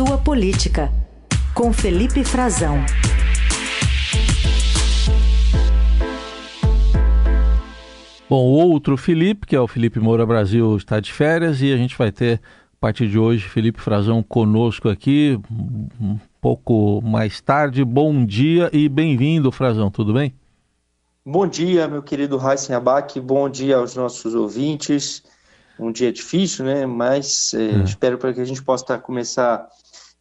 Sua Política, com Felipe Frazão. Bom, o outro Felipe, que é o Felipe Moura Brasil, está de férias e a gente vai ter, a partir de hoje, Felipe Frazão conosco aqui, um pouco mais tarde. Bom dia e bem-vindo, Frazão, tudo bem? Bom dia, meu querido Raíssen Abac, bom dia aos nossos ouvintes. Um dia difícil, né? Mas é, é. espero para que a gente possa começar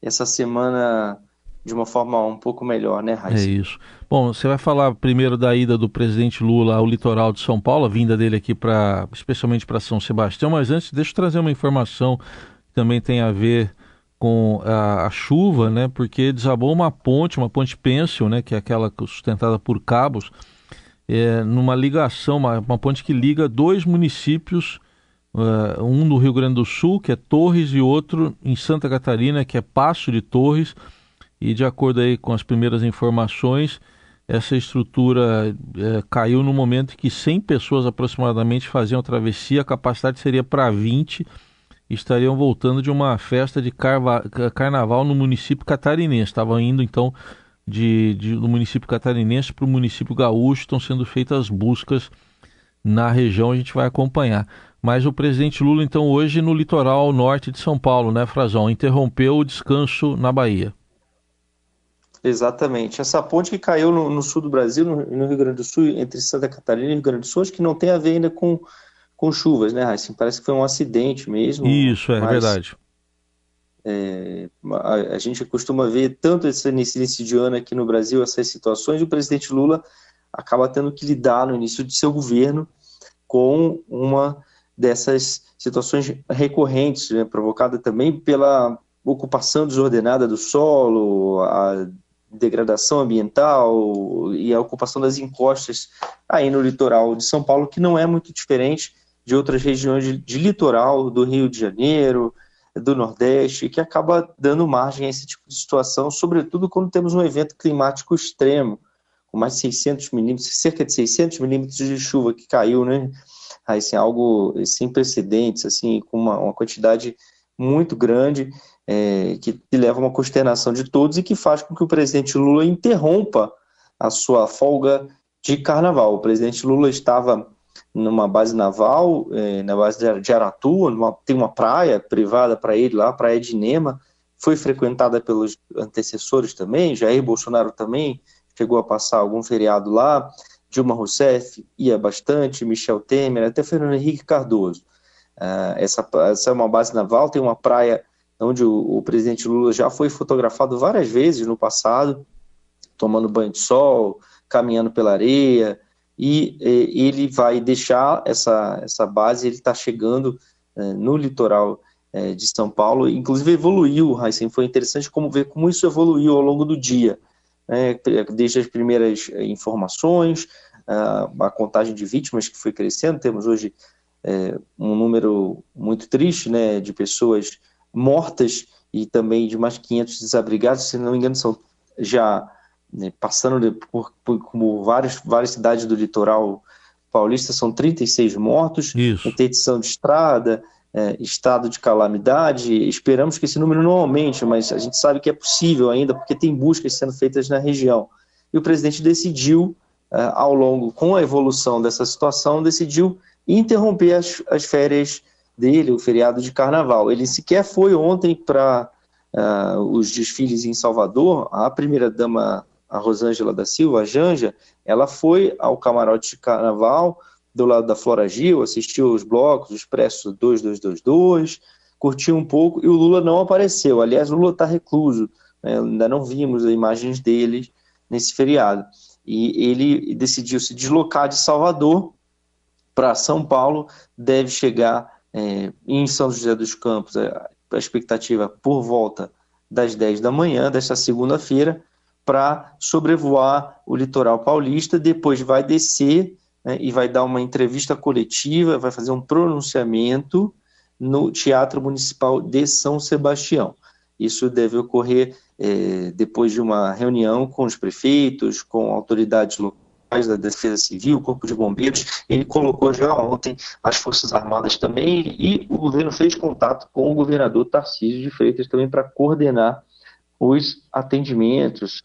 essa semana de uma forma um pouco melhor, né, Raíssa? É isso. Bom, você vai falar primeiro da ida do presidente Lula ao litoral de São Paulo, a vinda dele aqui para, especialmente para São Sebastião, mas antes deixa eu trazer uma informação que também tem a ver com a, a, chuva, né? Porque desabou uma ponte, uma ponte pêncil, né? Que é aquela sustentada por cabos, é, numa ligação, uma, uma ponte que liga dois municípios, uh, um do Rio Grande do Sul, que é Torres, e outro em Santa Catarina, que é Passo de Torres. E de acordo aí com as primeiras informações, essa estrutura é, caiu no momento que 100 pessoas aproximadamente faziam travessia, a capacidade seria para 20 e estariam voltando de uma festa de carva, carnaval no município catarinense. Estavam indo então de, de, do município catarinense para o município gaúcho, estão sendo feitas buscas na região, a gente vai acompanhar. Mas o presidente Lula, então, hoje no litoral norte de São Paulo, né, Frazão, interrompeu o descanso na Bahia. Exatamente. Essa ponte que caiu no, no sul do Brasil, no, no, Rio Grande do Sul, entre Santa Catarina e Rio Grande do Sul, acho que não tem a ver ainda com, com chuvas, né, Raíssa? Parece que foi um acidente mesmo. Isso, é mas, verdade. É, a, a, gente costuma ver tanto esse, nesse início de ano aqui no Brasil essas situações, e o presidente Lula acaba tendo que lidar no início de seu governo com uma dessas situações recorrentes, né, provocada também pela ocupação desordenada do solo, a degradação ambiental e a ocupação das encostas aí no litoral de São Paulo, que não é muito diferente de outras regiões de, de litoral do Rio de Janeiro, do Nordeste, que acaba dando margem a esse tipo de situação, sobretudo quando temos um evento climático extremo, com mais de 600 milímetros, cerca de 600 milímetros de chuva que caiu, né? Assim, algo sem precedentes, assim, com uma, uma quantidade muito grande é, que, leva a uma consternação de todos e que faz com que o presidente Lula interrompa a sua folga de carnaval. O presidente Lula estava numa base naval, é, na base de Aratu, numa, tem uma praia privada para ele lá, praia de Nema, foi frequentada pelos antecessores também, Jair Bolsonaro também chegou a passar algum feriado lá, Dilma Rousseff ia bastante, Michel Temer, até Fernando Henrique Cardoso. Uh, essa, essa é uma base naval, tem uma praia onde o, o, presidente Lula já foi fotografado várias vezes no passado, tomando banho de sol, caminhando pela areia, e, e ele vai deixar essa, essa base, ele está chegando é, no litoral é, de São Paulo, inclusive evoluiu, Heisen, foi interessante como ver como isso evoluiu ao longo do dia, né, desde as primeiras é, informações, a, contagem de vítimas que foi crescendo, temos hoje é, um número muito triste né, de pessoas mortas e também de mais 500 desabrigados, se não me engano, são já né, passando por, por, como várias, várias cidades do litoral paulista, são 36 mortos, Isso. interdição de estrada, é, estado de calamidade. Esperamos que esse número não aumente, mas a gente sabe que é possível ainda, porque tem buscas sendo feitas na região. E o presidente decidiu, é, ao longo, com a evolução dessa situação, decidiu interromper as, as férias dele, o feriado de carnaval. Ele sequer foi ontem para uh, ah, os desfiles em Salvador. A primeira-dama, a Rosângela da Silva, a Janja, ela foi ao camarote de carnaval do lado da Flora Gil, assistiu os blocos, o Expresso 2222, curtiu um pouco e o Lula não apareceu. Aliás, o Lula está recluso, né? ainda não vimos imagens dele nesse feriado. E ele decidiu se deslocar de Salvador para São Paulo, deve chegar é, em São José dos Campos, a expectativa por volta das 10 da manhã desta segunda-feira, para sobrevoar o litoral paulista, depois vai descer né, e vai dar uma entrevista coletiva, vai fazer um pronunciamento no Teatro Municipal de São Sebastião. Isso deve ocorrer é, depois de uma reunião com os prefeitos, com autoridades locais da Defesa Civil, Corpo de Bombeiros, ele colocou já ontem as Forças Armadas também e o governo fez contato com o governador Tarcísio de Freitas também para coordenar os atendimentos,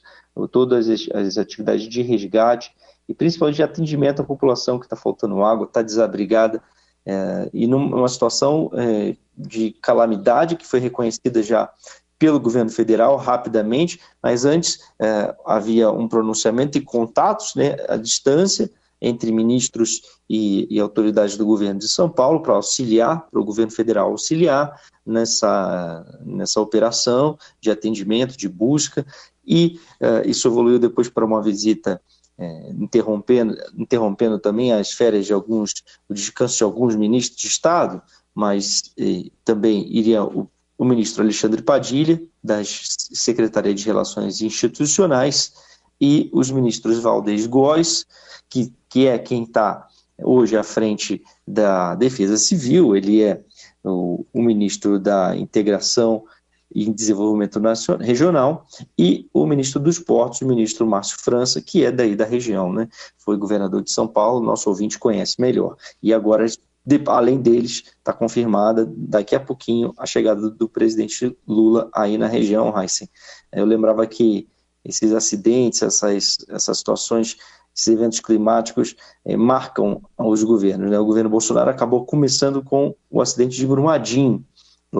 todas as, as atividades de resgate e principalmente de atendimento à população que está faltando água, está desabrigada é, e numa situação é, de calamidade que foi reconhecida já pelo governo federal rapidamente, mas antes é, havia um pronunciamento e contatos né, à distância entre ministros e, e autoridades do governo de São Paulo para auxiliar, para o governo federal auxiliar nessa, nessa operação de atendimento, de busca, e uh, isso evoluiu depois para uma visita é, interrompendo, interrompendo também as férias de alguns, o descanso de alguns ministros de Estado, mas também iria o, o, ministro Alexandre Padilha, da Secretaria de Relações Institucionais, e os ministros Valdez Góes, que, que é quem está hoje à frente da Defesa Civil, ele é o, o ministro da Integração e Desenvolvimento Nacional, Regional, e o ministro dos Portos, o ministro Márcio França, que é daí da região, né? Foi governador de São Paulo, nosso ouvinte conhece melhor. E agora, de, além deles, está confirmada daqui a pouquinho a chegada do, do presidente Lula aí na região, Heisen. Eu lembrava que esses acidentes, essas, essas situações, esses eventos climáticos eh, marcam os governos. Né? O governo Bolsonaro acabou começando com o acidente de Brumadinho,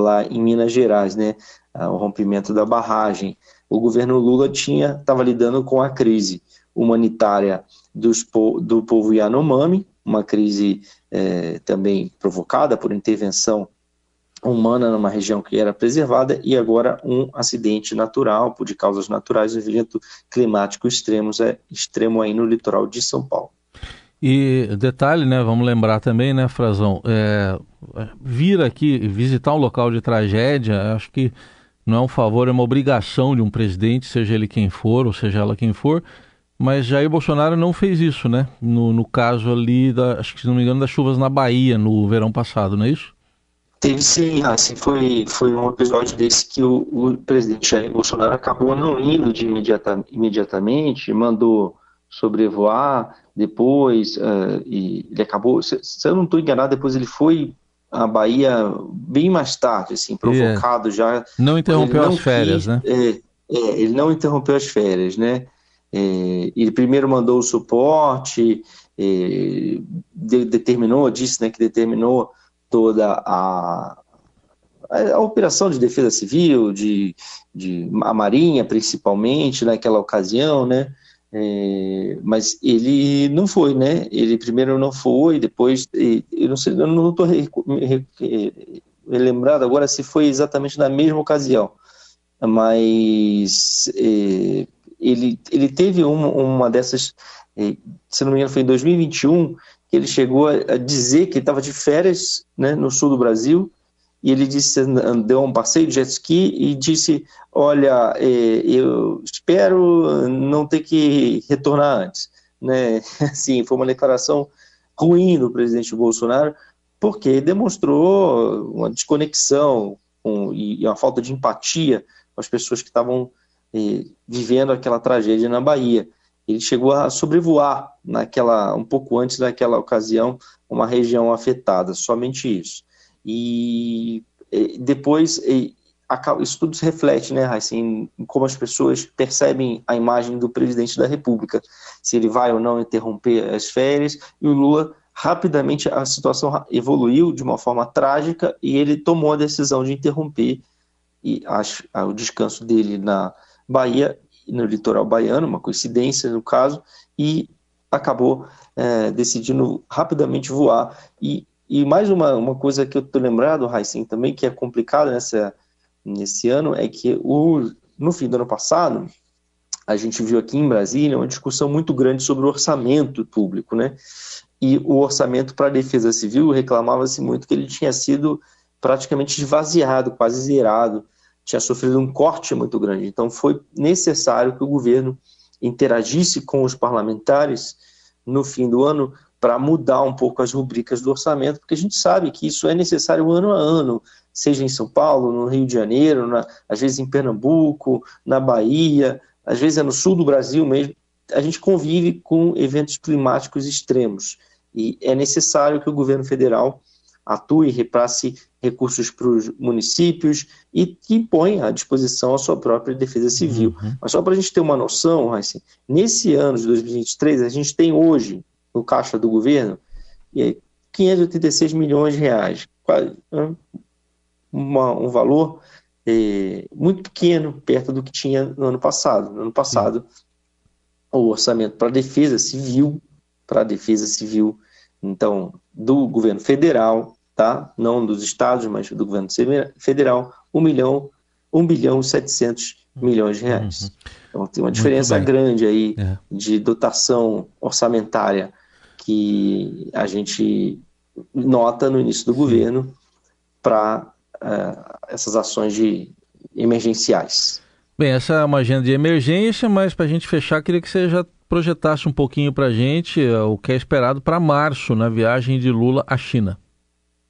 lá em Minas Gerais, né? o rompimento da barragem. O governo Lula tinha estava lidando com a crise humanitária dos, do povo Yanomami, uma crise é, também provocada por intervenção humana numa região que era preservada e agora um acidente natural por de causas naturais, um evento climático extremos, é, extremo aí no litoral de São Paulo. E detalhe, né, vamos lembrar também, né, Frazão, é, vir aqui visitar um local de tragédia, acho que não é um favor, é uma obrigação de um presidente, seja ele quem for, ou seja ela quem for, mas Jair Bolsonaro não fez isso, né? No, no caso ali, da, acho que se não me engano, das chuvas na Bahia no verão passado, não é isso? Teve sim, assim, foi, foi um episódio desse que o, o presidente Jair Bolsonaro acabou não indo de imediata, imediatamente, mandou sobrevoar depois, uh, e ele acabou, se, se eu não estou enganado, depois ele foi a Bahia bem mais tarde, assim, provocado yeah. já. Não interrompeu não as férias, quis, né? É, é, ele não interrompeu as férias, né? É, ele primeiro mandou o suporte, é, de, determinou, disse né, que determinou toda a, a, a, operação de defesa civil, de, de a Marinha principalmente naquela ocasião, né? É, mas ele não foi, né? Ele primeiro não foi, depois, eu não sei, eu não estou lembrado agora se foi exatamente na mesma ocasião, mas é, ele, ele teve uma, uma dessas, é, se não me engano, foi em 2021, que ele chegou a, dizer que estava de férias né, no sul do Brasil, e ele disse, deu um passeio de jet ski e disse, olha, é, eu espero não ter que retornar antes. Né? Assim, foi uma declaração ruim do presidente Bolsonaro, porque demonstrou uma desconexão com, e uma falta de empatia com as pessoas que estavam é, vivendo aquela tragédia na Bahia. Ele chegou a sobrevoar naquela um pouco antes daquela ocasião uma região afetada, somente isso. E depois isso tudo se reflete, né, assim, em como as pessoas percebem a imagem do presidente da República, se ele vai ou não interromper as férias, e o Lula rapidamente a situação evoluiu de uma forma trágica e ele tomou a decisão de interromper o descanso dele na Bahia, no litoral baiano, uma coincidência no caso, e acabou é, decidindo rapidamente voar e e mais uma, uma coisa que eu estou lembrado, Raicin, também, que é complicado nessa, nesse ano, é que o, no fim do ano passado, a gente viu aqui em Brasília uma discussão muito grande sobre o orçamento público, né? E o orçamento para a defesa civil reclamava-se muito que ele tinha sido praticamente esvaziado, quase zerado, tinha sofrido um corte muito grande. Então foi necessário que o governo interagisse com os parlamentares no fim do ano para mudar um pouco as rubricas do orçamento, porque a gente sabe que isso é necessário ano a ano, seja em São Paulo, no Rio de Janeiro, na, às vezes em Pernambuco, na Bahia, às vezes é no sul do Brasil mesmo, a gente convive com eventos climáticos extremos e é necessário que o governo federal atue, repasse recursos para os municípios e que ponha à disposição a sua própria defesa civil. Uhum. Mas só para a gente ter uma noção, assim, nesse ano de 2023, a gente tem hoje no caixa do governo 586 milhões de reais, quase, uma, um valor é, muito pequeno perto do que tinha no ano passado. No ano passado, o orçamento para a defesa civil, para a defesa civil então, do governo federal, tá? não dos estados, mas do governo federal, 1 milhão, 1 bilhão e 700 milhões de reais. Uhum. Então tem uma diferença grande aí é. de dotação orçamentária que a gente nota no início do governo para uh, eh, essas ações de emergenciais. Bem, essa é uma agenda de emergência, mas para a gente fechar, queria que você já projetasse um pouquinho para a gente eh, o que é esperado para março na viagem de Lula à China.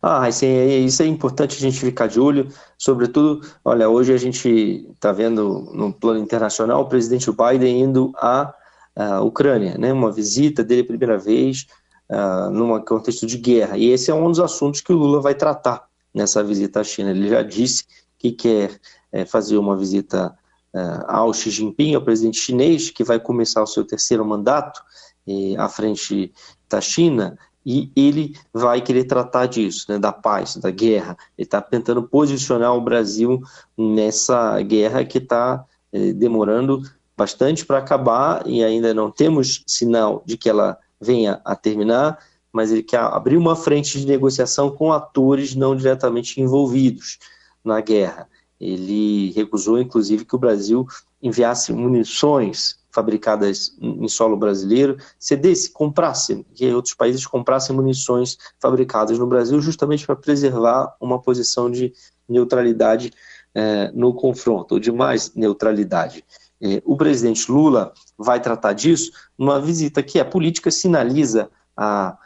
Ah, isso é, isso é importante a gente ficar de olho, sobretudo, olha, hoje a gente está vendo no plano internacional o presidente Biden indo à, à Ucrânia, né, uma visita dele primeira vez uh, num contexto de guerra, e esse é um dos assuntos que o Lula vai tratar nessa visita à China. Ele já disse que quer é, fazer uma visita uh, ao Xi Jinping, ao presidente chinês, que vai começar o seu terceiro mandato eh, à frente da China, e ele vai querer tratar disso, né, da paz, da guerra. Ele está tentando posicionar o Brasil nessa guerra que está eh, demorando bastante para acabar e ainda não temos sinal de que ela venha a terminar, mas ele quer abrir uma frente de negociação com atores não diretamente envolvidos na guerra. Ele recusou, inclusive, que o Brasil enviasse munições fabricadas em solo brasileiro, cedesse, comprasse, que outros países comprassem munições fabricadas no Brasil, justamente para preservar uma posição de neutralidade eh, no confronto, ou de mais neutralidade. Eh, o presidente Lula vai tratar disso numa visita que a política sinaliza a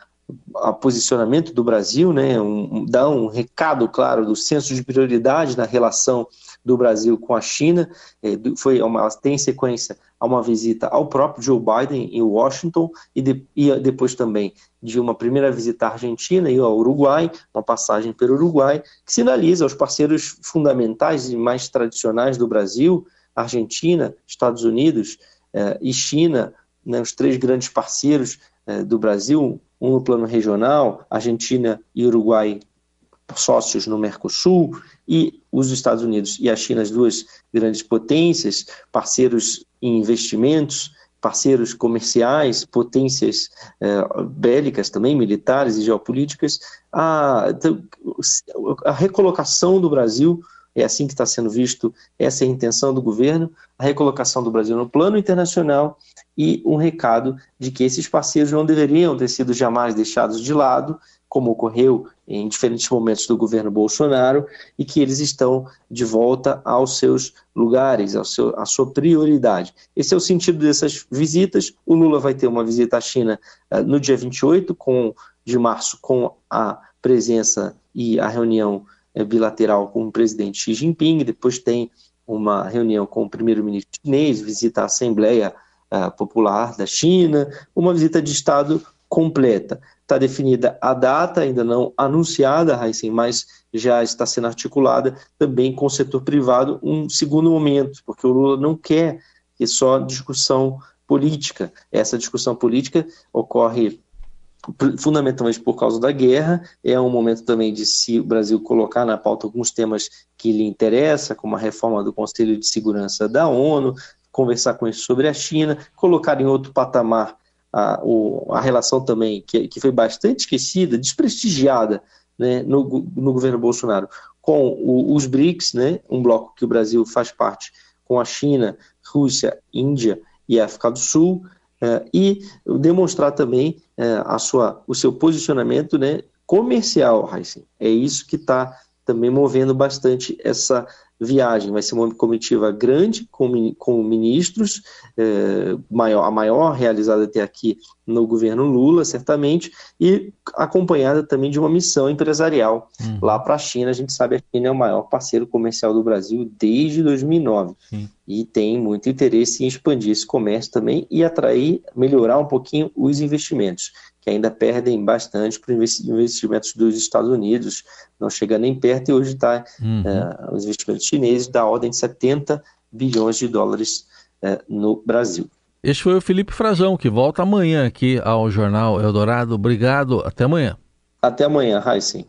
a posicionamento do Brasil, né, um, dá um recado claro do senso de prioridade na relação do Brasil com a China. É, foi uma, tem sequência a uma visita ao próprio Joe Biden em Washington e, de, e depois também de uma primeira visita à Argentina e ao Uruguai, uma passagem pelo Uruguai, que sinaliza aos parceiros fundamentais e mais tradicionais do Brasil, Argentina, Estados Unidos eh, e China, né, os três grandes parceiros eh, do Brasil, um no plano regional, Argentina e Uruguai sócios no Mercosul, e os Estados Unidos e a China, as duas grandes potências, parceiros em investimentos, parceiros comerciais, potências eh, bélicas também, militares e geopolíticas, a, a recolocação do Brasil é assim que está sendo visto, essa é a intenção do governo, a recolocação do Brasil no plano internacional e um recado de que esses parceiros não deveriam ter sido jamais deixados de lado, como ocorreu em diferentes momentos do governo Bolsonaro, e que eles estão de volta aos seus lugares, ao seu, à sua prioridade. Esse é o sentido dessas visitas. O Lula vai ter uma visita à China uh, no dia 28 com, de março, com a presença e a reunião bilateral com o presidente Xi Jinping, depois tem uma reunião com o primeiro-ministro chinês, visita a Assembleia uh, Popular da China, uma visita de Estado completa. Está definida a data, ainda não anunciada, Heisen, mas já está sendo articulada também com o setor privado um segundo momento, porque o Lula não quer que só discussão política. Essa discussão política ocorre fundamentalmente por causa da guerra, é um momento também de se o Brasil colocar na pauta alguns temas que lhe interessam, como a reforma do Conselho de Segurança da ONU, conversar com isso sobre a China, colocar em outro patamar a, a relação também, que, que foi bastante esquecida, desprestigiada né, no, no governo Bolsonaro, com o, os BRICS, né, um bloco que o Brasil faz parte, com a China, Rússia, Índia e África do Sul, é, e demonstrar também é, a sua, o seu posicionamento né, comercial, Heisen. É isso que está também movendo bastante essa viagem. Vai ser uma comitiva grande, com, com ministros, é, maior, a maior realizada até aqui no governo Lula, certamente, e acompanhada também de uma missão empresarial uhum. lá para a China. A gente sabe que a China é o maior parceiro comercial do Brasil desde 2009 Sim. e tem muito interesse em expandir esse comércio também e atrair, melhorar um pouquinho os investimentos que ainda perdem bastante para os investimentos dos Estados Unidos, não chega nem perto, e hoje está uhum. é, os investimentos chineses da ordem de 70 bilhões de dólares é, no Brasil. Este foi o Felipe Frazão, que volta amanhã aqui ao Jornal Eldorado. Obrigado, até amanhã. Até amanhã, Raíssen.